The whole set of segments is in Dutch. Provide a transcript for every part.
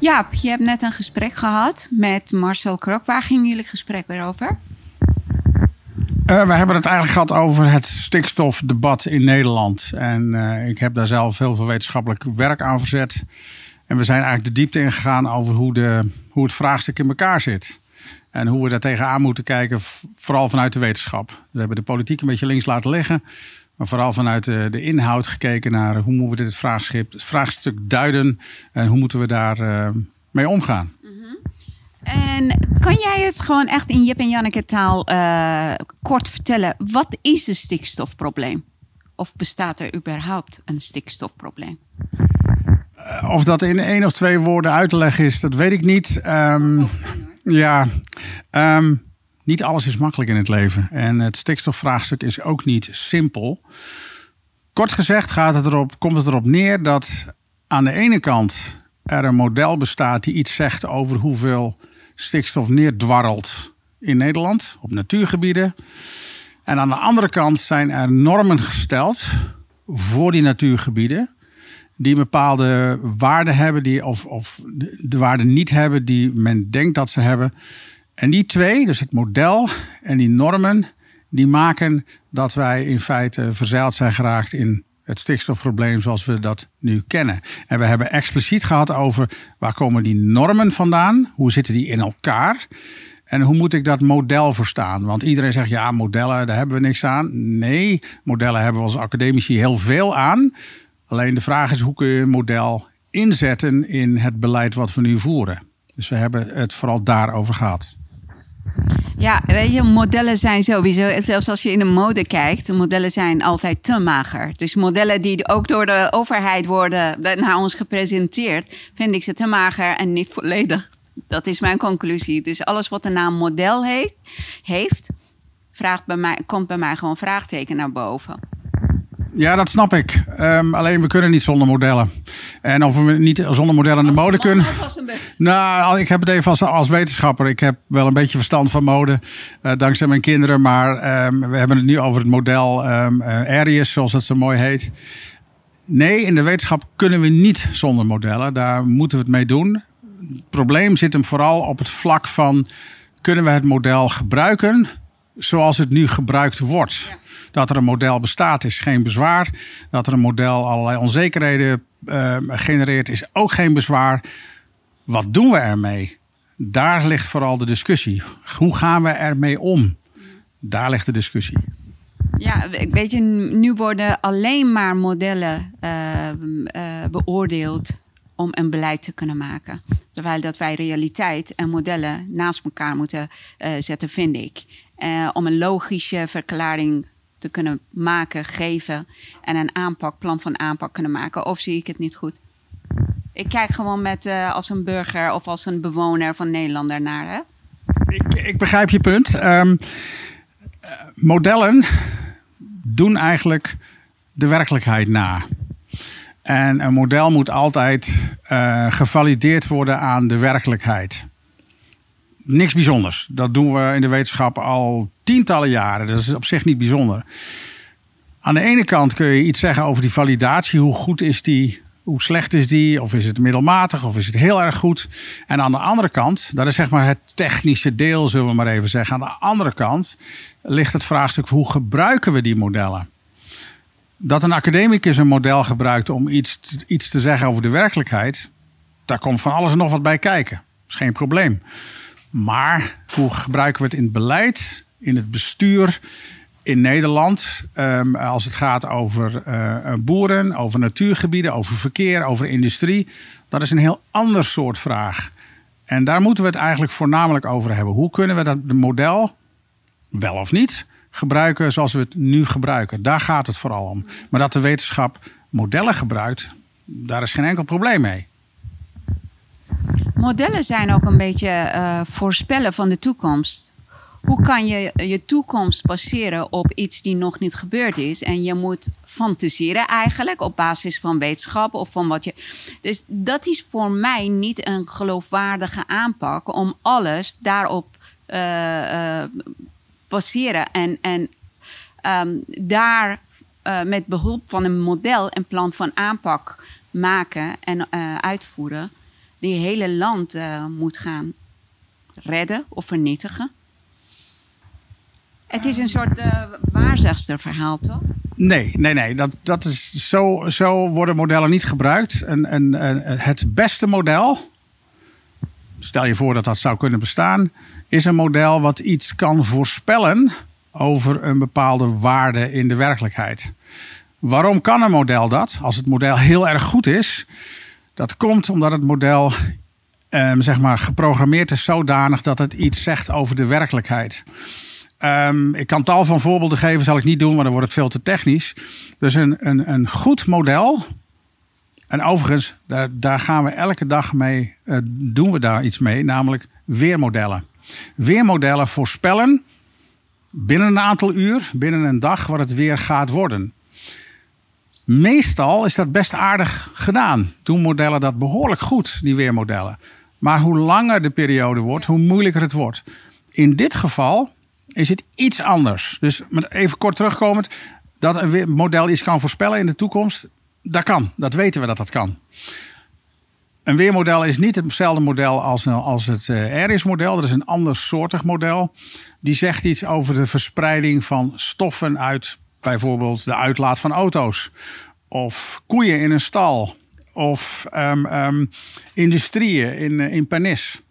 Jaap, je hebt net een gesprek gehad met Marcel Krok. Waar ging jullie gesprek weer over? Uh, we hebben het eigenlijk gehad over het stikstofdebat in Nederland. En uh, ik heb daar zelf heel veel wetenschappelijk werk aan verzet. En we zijn eigenlijk de diepte ingegaan over hoe, de, hoe het vraagstuk in elkaar zit. En hoe we daar tegenaan moeten kijken, vooral vanuit de wetenschap. We hebben de politiek een beetje links laten liggen. Maar vooral vanuit de, de inhoud gekeken naar hoe moeten we dit vraagstuk, vraagstuk duiden. En hoe moeten we daar uh, mee omgaan. En kan jij het gewoon echt in Jip en Janneke taal uh, kort vertellen? Wat is een stikstofprobleem? Of bestaat er überhaupt een stikstofprobleem? Uh, of dat in één of twee woorden uit te leggen is, dat weet ik niet. Um, ja, um, niet alles is makkelijk in het leven. En het stikstofvraagstuk is ook niet simpel. Kort gezegd gaat het erop, komt het erop neer dat aan de ene kant er een model bestaat die iets zegt over hoeveel stikstof neerdwarrelt in Nederland op natuurgebieden. En aan de andere kant zijn er normen gesteld voor die natuurgebieden. Die bepaalde waarden hebben, die, of, of de waarden niet hebben die men denkt dat ze hebben. En die twee, dus het model en die normen, die maken dat wij in feite verzeild zijn geraakt in het stikstofprobleem zoals we dat nu kennen. En we hebben expliciet gehad over waar komen die normen vandaan? Hoe zitten die in elkaar? En hoe moet ik dat model verstaan? Want iedereen zegt ja, modellen, daar hebben we niks aan. Nee, modellen hebben we als academici heel veel aan. Alleen de vraag is hoe kun je een model inzetten in het beleid wat we nu voeren. Dus we hebben het vooral daarover gehad. Ja, weet je, modellen zijn sowieso, zelfs als je in de mode kijkt, modellen zijn altijd te mager. Dus modellen die ook door de overheid worden naar ons gepresenteerd, vind ik ze te mager en niet volledig. Dat is mijn conclusie. Dus alles wat de naam model heeft, heeft vraagt bij mij, komt bij mij gewoon vraagteken naar boven. Ja, dat snap ik. Um, alleen we kunnen niet zonder modellen. En of we niet zonder modellen de mode kunnen. Nou, ik heb het even als, als wetenschapper. Ik heb wel een beetje verstand van mode. Uh, dankzij mijn kinderen. Maar um, we hebben het nu over het model um, uh, Arius, zoals het zo mooi heet. Nee, in de wetenschap kunnen we niet zonder modellen. Daar moeten we het mee doen. Het probleem zit hem vooral op het vlak van... kunnen we het model gebruiken zoals het nu gebruikt wordt? Ja. Dat er een model bestaat is geen bezwaar. Dat er een model allerlei onzekerheden uh, genereert is ook geen bezwaar. Wat doen we ermee? Daar ligt vooral de discussie. Hoe gaan we ermee om? Daar ligt de discussie. Ja, weet je, nu worden alleen maar modellen uh, uh, beoordeeld om een beleid te kunnen maken. Terwijl dat wij realiteit en modellen naast elkaar moeten uh, zetten, vind ik. Om een logische verklaring te kunnen maken, geven en een aanpak, plan van aanpak kunnen maken? Of zie ik het niet goed? Ik kijk gewoon met, uh, als een burger of als een bewoner van Nederland naar. Hè? Ik, ik begrijp je punt. Um, modellen doen eigenlijk de werkelijkheid na. En een model moet altijd uh, gevalideerd worden aan de werkelijkheid niks bijzonders. Dat doen we in de wetenschap al tientallen jaren. Dat is op zich niet bijzonder. Aan de ene kant kun je iets zeggen over die validatie. Hoe goed is die? Hoe slecht is die? Of is het middelmatig? Of is het heel erg goed? En aan de andere kant, dat is zeg maar het technische deel, zullen we maar even zeggen. Aan de andere kant ligt het vraagstuk: hoe gebruiken we die modellen? Dat een academicus een model gebruikt om iets, iets te zeggen over de werkelijkheid, daar komt van alles en nog wat bij kijken. Dat is geen probleem. Maar hoe gebruiken we het in het beleid, in het bestuur in Nederland? Um, als het gaat over uh, boeren, over natuurgebieden, over verkeer, over industrie. Dat is een heel ander soort vraag. En daar moeten we het eigenlijk voornamelijk over hebben. Hoe kunnen we dat model, wel of niet, gebruiken zoals we het nu gebruiken? Daar gaat het vooral om. Maar dat de wetenschap modellen gebruikt, daar is geen enkel probleem mee. Modellen zijn ook een beetje uh, voorspellen van de toekomst. Hoe kan je je toekomst baseren op iets die nog niet gebeurd is? En je moet fantaseren eigenlijk op basis van wetenschap of van wat je. Dus dat is voor mij niet een geloofwaardige aanpak om alles daarop uh, uh, baseren en, en um, daar met behulp van een model een plan van aanpak maken en uitvoeren die hele land uh, moet gaan redden of vernietigen. Het is een soort uh, waarzegsterverhaal, toch? Nee, nee, nee. Dat, dat is, zo, zo worden modellen niet gebruikt. En, en, en het beste model, stel je voor dat dat zou kunnen bestaan, is een model wat iets kan voorspellen over een bepaalde waarde in de werkelijkheid. Waarom kan een model dat? Als het model heel erg goed is, dat komt omdat het model um, zeg maar, geprogrammeerd is zodanig dat het iets zegt over de werkelijkheid. Um, ik kan tal van voorbeelden geven, zal ik niet doen, maar dan wordt het veel te technisch. Dus een, een, een goed model. En overigens, daar, daar gaan we elke dag mee, uh, doen we daar iets mee, namelijk weermodellen. Weermodellen voorspellen binnen een aantal uur, binnen een dag, wat het weer gaat worden. Meestal is dat best aardig gedaan. Doen modellen dat behoorlijk goed, die weermodellen. Maar hoe langer de periode wordt, hoe moeilijker het wordt. In dit geval is het iets anders. Dus even kort terugkomend, dat een model iets kan voorspellen in de toekomst, dat kan. Dat weten we dat dat kan. Een weermodel is niet hetzelfde model als, als het uh, RS-model. Dat is een ander soortig model. Die zegt iets over de verspreiding van stoffen uit bijvoorbeeld de uitlaat van auto's. Of koeien in een stal. Of um, um, industrieën in, uh, in Panis.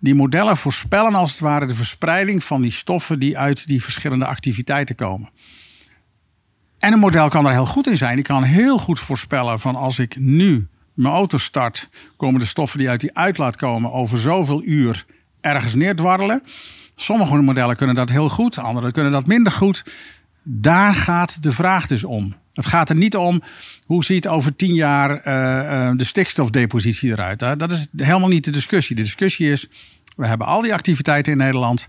Die modellen voorspellen als het ware de verspreiding van die stoffen die uit die verschillende activiteiten komen. En een model kan er heel goed in zijn. Die kan heel goed voorspellen van als ik nu mijn auto start, komen de stoffen die uit die uitlaat komen over zoveel uur ergens neerdwarrelen. Sommige modellen kunnen dat heel goed, andere kunnen dat minder goed. Daar gaat de vraag dus om. Het gaat er niet om hoe ziet over tien jaar uh, uh, de stikstofdepositie eruit. Dat is helemaal niet de discussie. De discussie is, we hebben al die activiteiten in Nederland.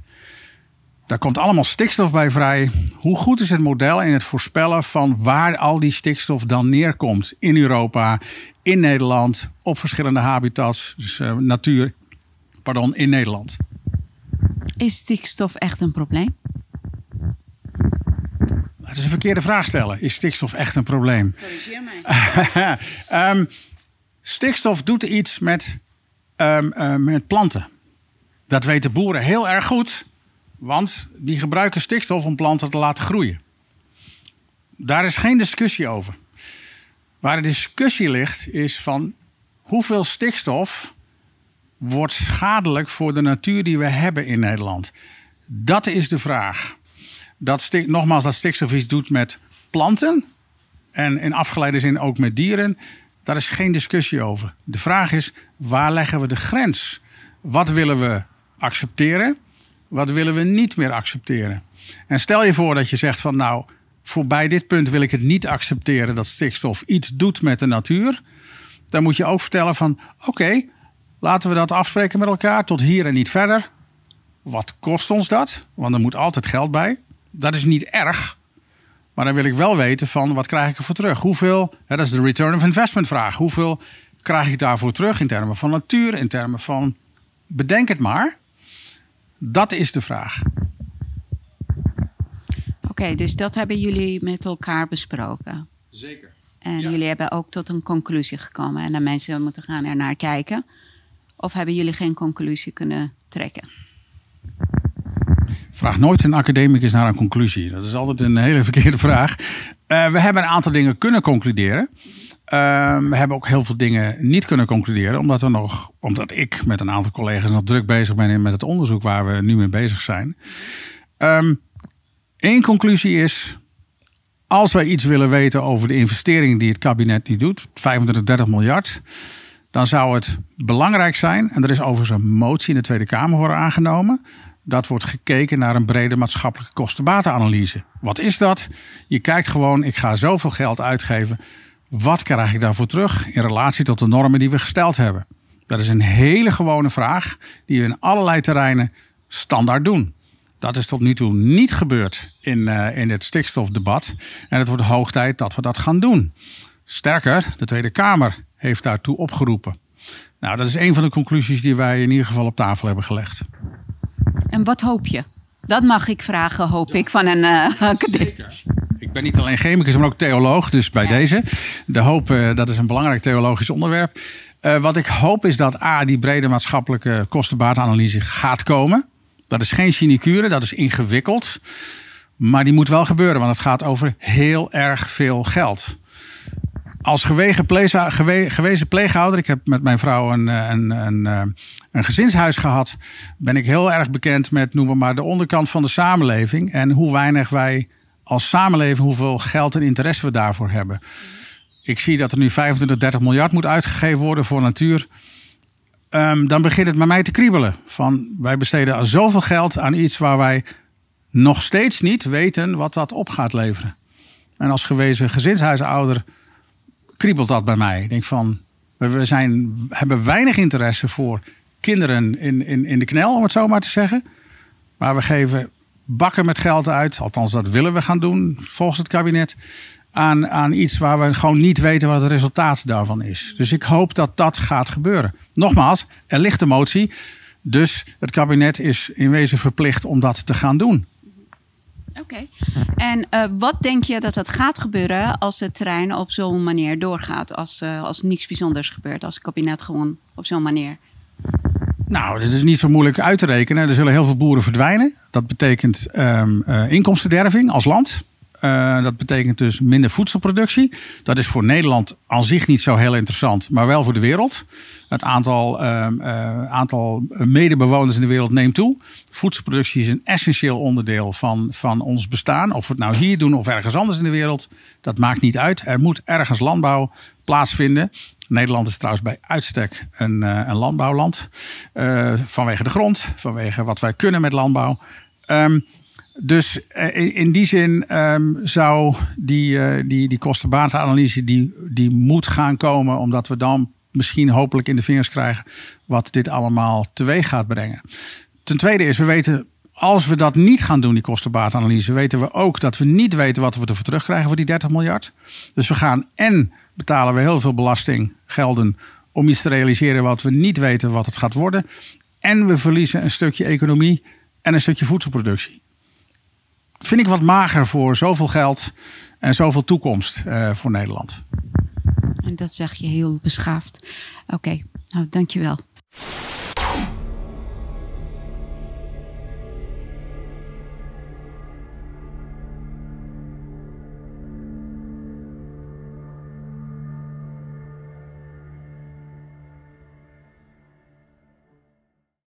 Daar komt allemaal stikstof bij vrij. Hoe goed is het model in het voorspellen van waar al die stikstof dan neerkomt in Europa, in Nederland, op verschillende habitats, dus uh, natuur, pardon, in Nederland? Is stikstof echt een probleem? Dat is een verkeerde vraag stellen. Is stikstof echt een probleem? Corrigeer mij. um, stikstof doet iets met, um, uh, met planten. Dat weten boeren heel erg goed, want die gebruiken stikstof om planten te laten groeien. Daar is geen discussie over. Waar de discussie ligt is van hoeveel stikstof wordt schadelijk voor de natuur die we hebben in Nederland. Dat is de vraag. Dat nogmaals, dat stikstof iets doet met planten en in afgeleide zin ook met dieren. Daar is geen discussie over. De vraag is, waar leggen we de grens? Wat willen we accepteren? Wat willen we niet meer accepteren? En stel je voor dat je zegt van nou, voorbij dit punt wil ik het niet accepteren dat stikstof iets doet met de natuur. Dan moet je ook vertellen van oké, laten we dat afspreken met elkaar tot hier en niet verder. Wat kost ons dat? Want er moet altijd geld bij. Dat is niet erg. Maar dan wil ik wel weten van wat krijg ik ervoor terug? Hoeveel, hè, dat is de return of investment vraag. Hoeveel krijg ik daarvoor terug in termen van natuur, in termen van bedenk het maar. Dat is de vraag. Oké, dus dat hebben jullie met elkaar besproken. Zeker. En jullie hebben ook tot een conclusie gekomen. En de mensen moeten gaan er naar kijken. Of hebben jullie geen conclusie kunnen trekken? Vraag nooit een academicus naar een conclusie. Dat is altijd een hele verkeerde vraag. Uh, we hebben een aantal dingen kunnen concluderen. Uh, we hebben ook heel veel dingen niet kunnen concluderen, omdat, we nog, omdat ik met een aantal collega's nog druk bezig ben met het onderzoek waar we nu mee bezig zijn. Eén ehm, conclusie is, als wij iets willen weten over de investeringen die het kabinet niet doet, 25, 30 miljard, dan zou het belangrijk zijn, en er is overigens een motie in de Tweede Kamer voor aangenomen, dat wordt gekeken naar een brede maatschappelijke kostenbatenanalyse. Wat is dat? Je kijkt gewoon, ik ga zoveel geld uitgeven. Wat krijg ik daarvoor terug in relatie tot de normen die we gesteld hebben? Dat is een hele gewone vraag die we in allerlei terreinen standaard doen. Dat is tot nu toe niet gebeurd in, uh, in het stikstofdebat. En het wordt hoog tijd dat we dat gaan doen. Sterker, de Tweede Kamer heeft daartoe opgeroepen. Nou, dat is een van de conclusies die wij in ieder geval op tafel hebben gelegd. En wat hoop je? Dat mag ik vragen, hoop ik, van een uh, academicus. Ik ben niet alleen chemicus, maar ook theoloog. Dus bij deze. De hoop, uh, dat is een belangrijk theologisch onderwerp. Uh, wat ik hoop is dat A, die brede maatschappelijke kostenbaatanalyse gaat komen. Dat is geen sinecure, dat is ingewikkeld. Maar die moet wel gebeuren, want het gaat over heel erg veel geld. Als gewezen, pleeghouder, ik heb met mijn vrouw een, een, een, een gezinshuis gehad, ben ik heel erg bekend met, noem maar, de onderkant van de samenleving. En hoe weinig wij als samenleving, hoeveel geld en interesse we daarvoor hebben. Ik zie dat er nu 25, 30 miljard moet uitgegeven worden voor natuur. Um, dan begint het bij mij te kriebelen. Van, wij besteden al zoveel geld aan iets waar wij nog steeds niet weten wat dat op gaat leveren. En als gewezen gezinshuisouder kriebelt dat bij mij. Ik denk van, we zijn, hebben weinig interesse voor kinderen in, in, in de knel, om het zo maar te zeggen. Maar we geven bakken met geld uit. Althans, dat willen we gaan doen volgens het kabinet. Aan, aan iets waar we gewoon niet weten wat het resultaat daarvan is. Dus ik hoop dat dat gaat gebeuren. Nogmaals, er ligt een motie. Dus het kabinet is in wezen verplicht om dat te gaan doen. Oké. En uh, wat denk je dat dat gaat gebeuren als het terrein op zo'n manier doorgaat? Als, uh, als niks bijzonders gebeurt, als het kabinet gewoon op zo'n manier nou, dit is niet zo moeilijk uit te rekenen. Er zullen heel veel boeren verdwijnen. Dat betekent um, inkomstenderving als land. Uh, dat betekent dus minder voedselproductie. Dat is voor Nederland aan zich niet zo heel interessant, maar wel voor de wereld. Het aantal, uh, uh, aantal medebewoners in de wereld neemt toe. Voedselproductie is een essentieel onderdeel van, van ons bestaan. Of we het nou hier doen of ergens anders in de wereld, dat maakt niet uit. Er moet ergens landbouw plaatsvinden. Nederland is trouwens bij uitstek een, uh, een landbouwland. Vanwege de grond, vanwege wat wij kunnen met landbouw. Um, dus uh, in, die zin um, zou die, die, die kostenbatenanalyse die, die moet gaan komen, omdat we dan misschien hopelijk in de vingers krijgen wat dit allemaal teweeg gaat brengen. Ten tweede is, we weten als we dat niet gaan doen, die kostenbaatanalyse, weten we ook dat we niet weten wat we ervoor terugkrijgen voor die 30 miljard. Dus we gaan en betalen we heel veel belastinggelden om iets te realiseren wat we niet weten wat het gaat worden. En we verliezen een stukje economie en een stukje voedselproductie. Vind ik wat mager voor zoveel geld en zoveel toekomst uh, voor Nederland. En dat zeg je heel beschaafd. Oké, nou dankjewel.